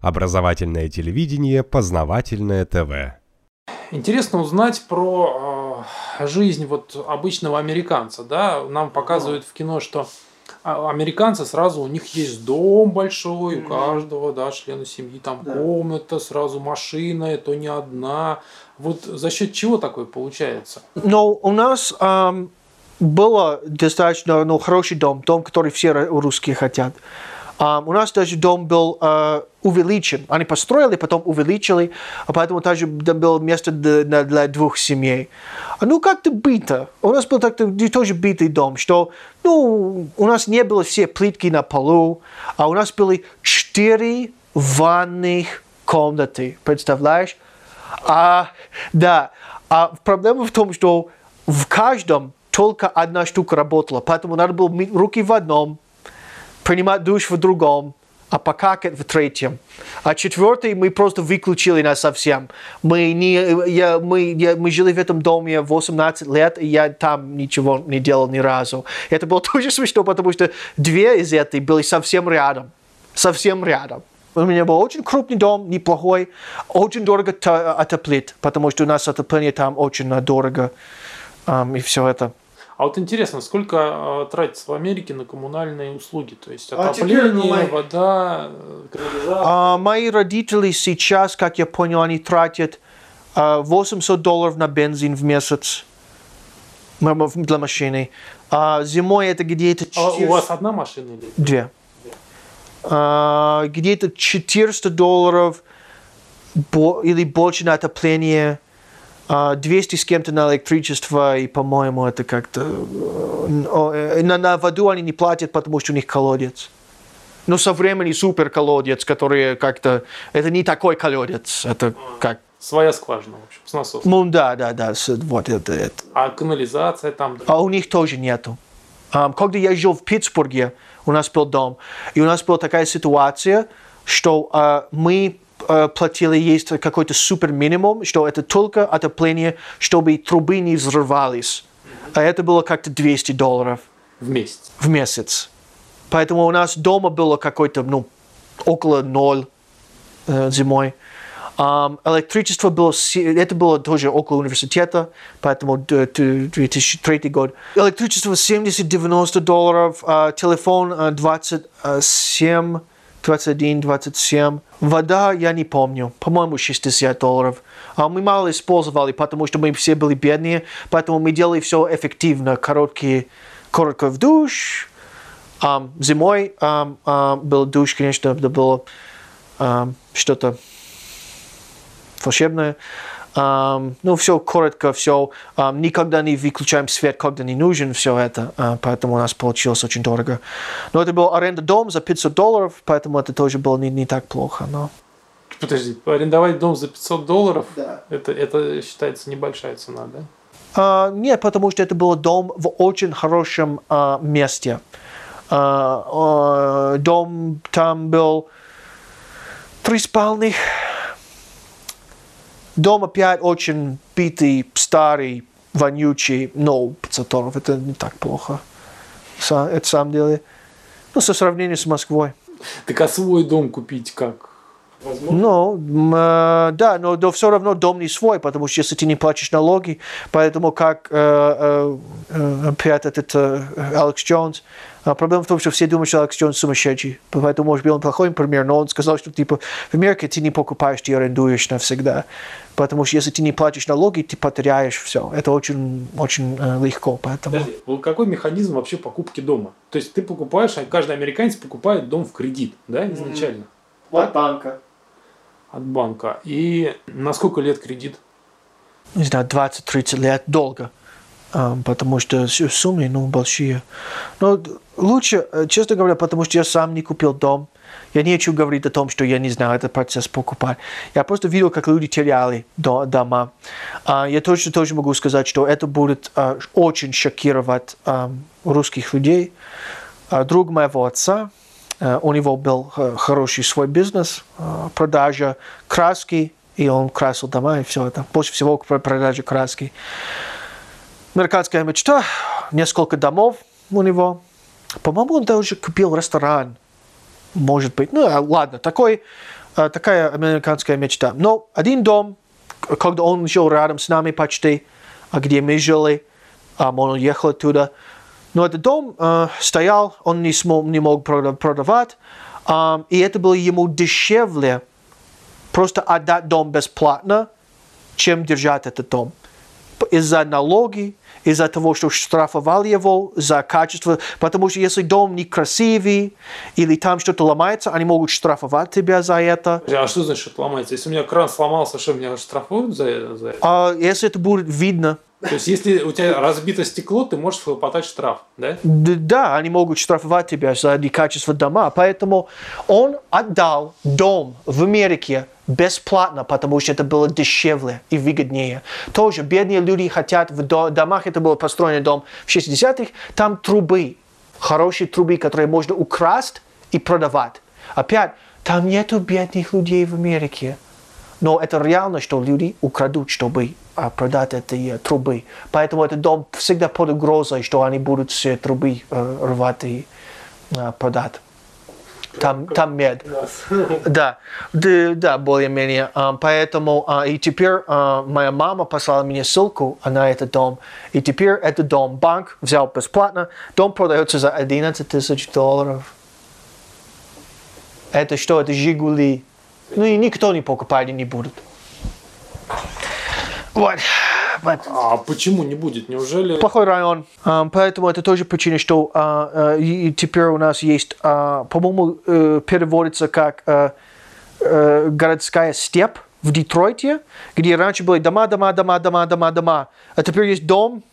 Образовательное телевидение, познавательное ТВ. Интересно узнать про э, жизнь вот обычного американца, да? Нам показывают в кино, что а, американцы сразу у них есть дом большой, у каждого, да, члена семьи там да. комната, сразу машина, это не одна. Вот за счет чего такое получается? Но у нас эм, было достаточно ну, хороший дом, дом, который все русские хотят. Um, у нас даже дом был uh, увеличен. Они построили, потом увеличили, а поэтому также было место для, для двух семей. А ну как-то бито. У нас был так-то тоже битый дом, что ну, у нас не было все плитки на полу, а у нас были четыре ванных комнаты. Представляешь? А, да. А проблема в том, что в каждом только одна штука работала, поэтому надо было руки в одном, принимать душ в другом, а покакать в третьем. А четвертый мы просто выключили нас совсем. Мы, не, я, мы, я, мы жили в этом доме 18 лет, и я там ничего не делал ни разу. Это было тоже смешно, потому что две из этих были совсем рядом. Совсем рядом. У меня был очень крупный дом, неплохой, очень дорого отоплить, потому что у нас отопление там очень дорого, и все это. А вот интересно, сколько э, тратится в Америке на коммунальные услуги? То есть а отопление, а вода, канализация? А, мои родители сейчас, как я понял, они тратят 800 долларов на бензин в месяц для машины. А зимой это где-то... 400... А у вас одна машина или? Две. А, где-то 400 долларов или больше на отопление 200 с кем-то на электричество, и, по-моему, это как-то... Э, на, на воду они не платят, потому что у них колодец. Но современный супер колодец, который как-то... Это не такой колодец, это как... Своя скважина, в общем, с насосом. Ну да, да, да, вот это, это. А канализация там? А у них тоже нету. Когда я жил в Питтсбурге, у нас был дом, и у нас была такая ситуация, что мы Э, платили есть какой-то супер минимум, что это только отопление, чтобы трубы не взрывались. А это было как-то 200 долларов. В месяц? В месяц. Поэтому у нас дома было какой-то, ну, около ноль э, зимой. Um, электричество было, это было тоже около университета, поэтому 2003 год. Электричество 70-90 долларов, uh, телефон uh, 27 21, 27. Вода я не помню, по-моему 60 долларов. А мы мало использовали, потому что мы все были бедные, поэтому мы делали все эффективно, короткие, коротко в душ. Um, зимой um, um, был душ, конечно, это было um, что-то волшебное. Ну, все коротко, все. Никогда не выключаем свет, когда не нужен, все это. Uh, поэтому у нас получилось очень дорого. Но это был аренда дом за 500 долларов, поэтому это тоже было не, не так плохо. Но... Подожди, арендовать дом за 500 долларов, да. это, это считается небольшая цена, да? Uh, нет, потому что это был дом в очень хорошем uh, месте. Uh, uh, дом там был три спальных, Дом опять очень битый, старый, вонючий, но 500 долларов это не так плохо. Это самом деле. Ну, со сравнением с Москвой. Так а свой дом купить как? Возможно? Ну, э, да, но, но все равно дом не свой, потому что если ты не платишь налоги, поэтому как э, э, опять этот э, Алекс Джонс, а проблема в том, что все думают, что Алекс Джонс сумасшедший, поэтому, может быть, он плохой пример, но он сказал, что типа в Америке ты не покупаешь, ты арендуешь навсегда, потому что если ты не платишь налоги, ты потеряешь все. Это очень, очень э, легко, поэтому... Подожди, какой механизм вообще покупки дома? То есть ты покупаешь, а каждый американец покупает дом в кредит, да, изначально? Mm-hmm. От банка от банка. И на сколько лет кредит? Не знаю, 20-30 лет, долго. Потому что суммы, ну, большие. Но лучше, э, честно говоря, потому что я сам не купил дом. Я не хочу говорить о том, что я не знаю этот процесс покупать. Я просто видел, как люди теряли дома. А, я точно тоже могу сказать, что это будет а, очень шокировать русских людей. А, друг моего отца, у него был э, хороший свой бизнес, э, продажа краски, и он красил дома, и все это. Больше всего продажа краски. Американская мечта, несколько домов у него. По-моему, он даже купил ресторан. Может быть. Ну, ладно, такой такая американская мечта. Но один дом, когда он жил рядом с нами почти, а где мы жили, а он уехал оттуда. Но этот дом э, стоял, он не, смог, не мог прода- продавать, а, и это было ему дешевле просто отдать дом бесплатно, чем держать этот дом. Из-за налоги, из-за того, что штрафовали его за качество, потому что если дом некрасивый или там что-то ломается, они могут штрафовать тебя за это. А что значит ломается? Если у меня кран сломался, что меня штрафуют за, за это? А если это будет видно, То есть, если у тебя разбито стекло, ты можешь хлопотать штраф, да? Да, они могут штрафовать тебя за некачество дома. Поэтому он отдал дом в Америке бесплатно, потому что это было дешевле и выгоднее. Тоже бедные люди хотят в до- домах, это был построен дом в 60-х, там трубы, хорошие трубы, которые можно украсть и продавать. Опять, там нету бедных людей в Америке. Но это реально, что люди украдут, чтобы а, продать эти э, трубы. Поэтому этот дом всегда под угрозой, что они будут все трубы э, рвать и э, продать. Там, там мед. Да, да, да, более-менее. А, поэтому и теперь моя мама послала мне ссылку на этот дом. И теперь этот дом банк взял бесплатно. Дом продается за 11 тысяч долларов. Это что? Это Жигули. Ну и никто не покупает и не будет. Вот. Вот. А почему не будет? Неужели... Плохой район. А, поэтому это тоже причина, что а, а, и- теперь у нас есть, по-моему, э, переводится как э, э, городская степь в Детройте, где раньше были дома, дома, дома, дома, дома, дома. А теперь есть дом,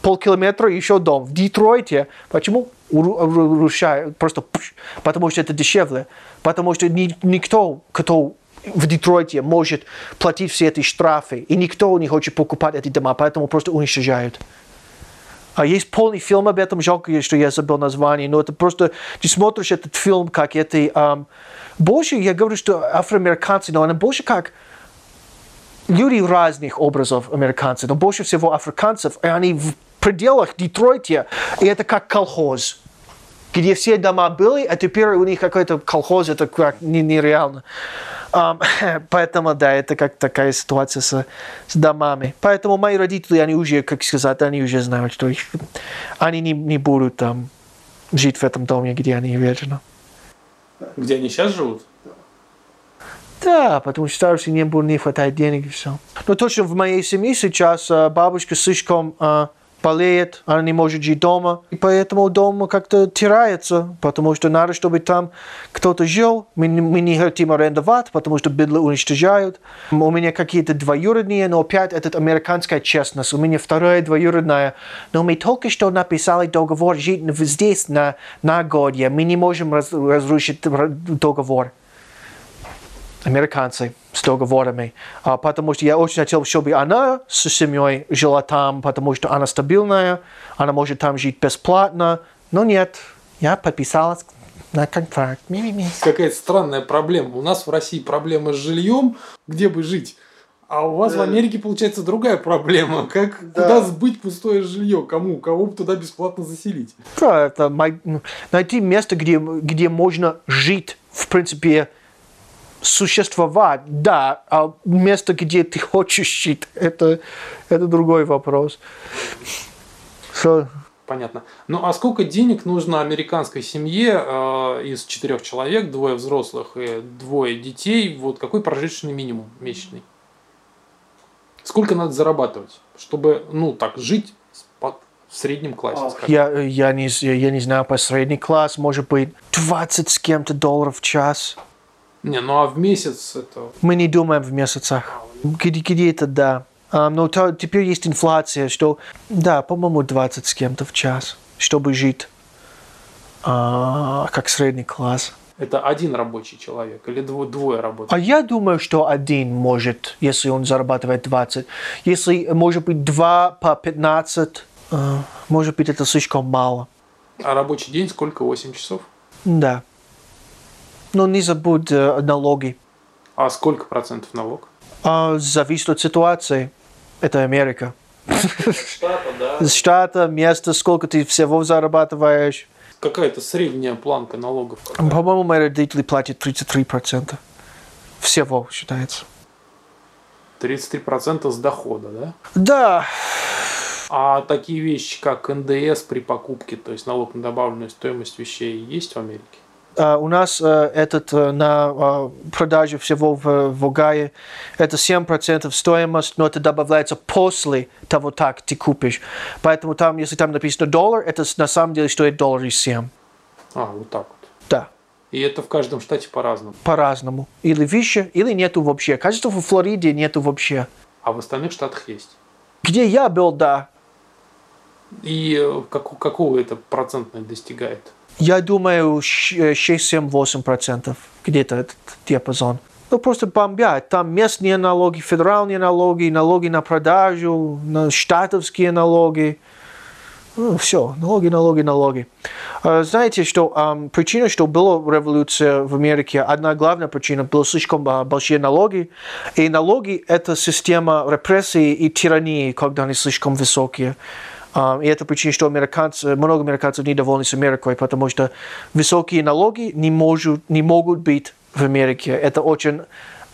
полкилометра, еще дом. В Детройте. Почему? Уру- уру- Разрушают, просто пш, потому что это дешевле. Потому что ни- никто, кто в Детройте может платить все эти штрафы, и никто не хочет покупать эти дома, поэтому просто уничтожают. А есть полный фильм об этом, жалко, что я забыл название, но это просто, ты смотришь этот фильм, как это, ам, больше, я говорю, что афроамериканцы, но они больше как люди разных образов американцев, но больше всего африканцев, и они в пределах Детройта, и это как колхоз, где все дома были, а теперь у них какой-то колхоз, это как не- нереально. Ам, поэтому, да, это как такая ситуация с, с домами. Поэтому мои родители, они уже, как сказать, они уже знают, что их, они не, не будут там жить в этом доме, где они вечно. Где они сейчас живут? Да, потому что старости не будет, не хватает денег и все. Но точно в моей семье сейчас а, бабушка слишком а, болеет, она не может жить дома, и поэтому дом как-то теряется, потому что надо, чтобы там кто-то жил. Мы, мы не хотим арендовать, потому что быдло уничтожают. У меня какие-то двоюродные, но опять это американская честность. У меня вторая двоюродная, но мы только что написали договор жить здесь на, на годе. Мы не можем раз- разрушить договор американцы с договорами, А, потому что я очень хотел, чтобы она с семьей жила там, потому что она стабильная, она может там жить бесплатно, но нет, я подписалась на контракт. Какая-то странная проблема. У нас в России проблема с жильем, где бы жить. А у вас в Америке получается другая проблема. Как куда сбыть пустое жилье? Кому? Кого бы туда бесплатно заселить? Да, это мой- найти место, где, где можно жить, в принципе, существовать, да, а место, где ты хочешь жить, это, это другой вопрос. So, Понятно. Ну а сколько денег нужно американской семье э, из четырех человек, двое взрослых и двое детей? Вот какой прожиточный минимум месячный? Сколько надо зарабатывать, чтобы, ну так, жить с- по- в среднем классе? скажем? Я, я, не, я не знаю, по средний класс, может быть, 20 с кем-то долларов в час. Не, ну а в месяц это... Мы не думаем в месяцах. Где, где-то, да. А, но то- теперь есть инфляция, что, да, по-моему, 20 с кем-то в час, чтобы жить а, как средний класс. Это один рабочий человек или дво- двое работают? А я думаю, что один может, если он зарабатывает 20. Если, может быть, два по 15, а, может быть, это слишком мало. А рабочий день сколько? 8 часов? Да. Но не забудь э, налоги. А сколько процентов налог? А, зависит от ситуации. Это Америка. Штата, да. Штата, место, сколько ты всего зарабатываешь. Какая-то средняя планка налогов. По-моему, мои родители платят 33%. всего считается. 33% с дохода, да? Да, А такие вещи, как НДС при покупке, то есть налог на добавленную стоимость вещей, есть в Америке? А, у нас э, этот э, на а, продаже всего в, в Огайо это 7% стоимость, но это добавляется после того, как ты купишь. Поэтому там, если там написано доллар, это на самом деле стоит доллар и 7. А, вот так вот. Да, И это в каждом штате по-разному. по-разному. Или выше, или нету вообще. Кажется, в Флориде нету вообще. А в остальных штатах есть. Где я был, да. И э, как- какого это процентное достигает? Я думаю, щ- э, 6-7-8% где-то этот диапазон. Ну, просто бомбят. Там местные налоги, федеральные налоги, налоги на продажу, штатовские налоги. все, налоги, налоги, налоги. А, Знаете, что причина, что была революция в Америке, одна главная причина, было слишком а, большие налоги. И налоги – это система репрессий и тирании, когда они слишком высокие. А, И это причина, что американцы, много американцев недовольны с Америкой, потому что высокие налоги не, может, не могут быть в Америке. Это очень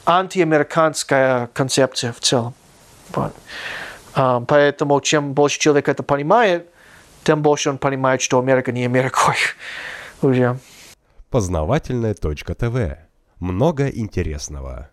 антиамериканская концепция в целом. Вот. А, Поэтому чем больше человек это понимает, тем больше он понимает, что Америка не Америкой уже. Познавательная точка ТВ. Много интересного.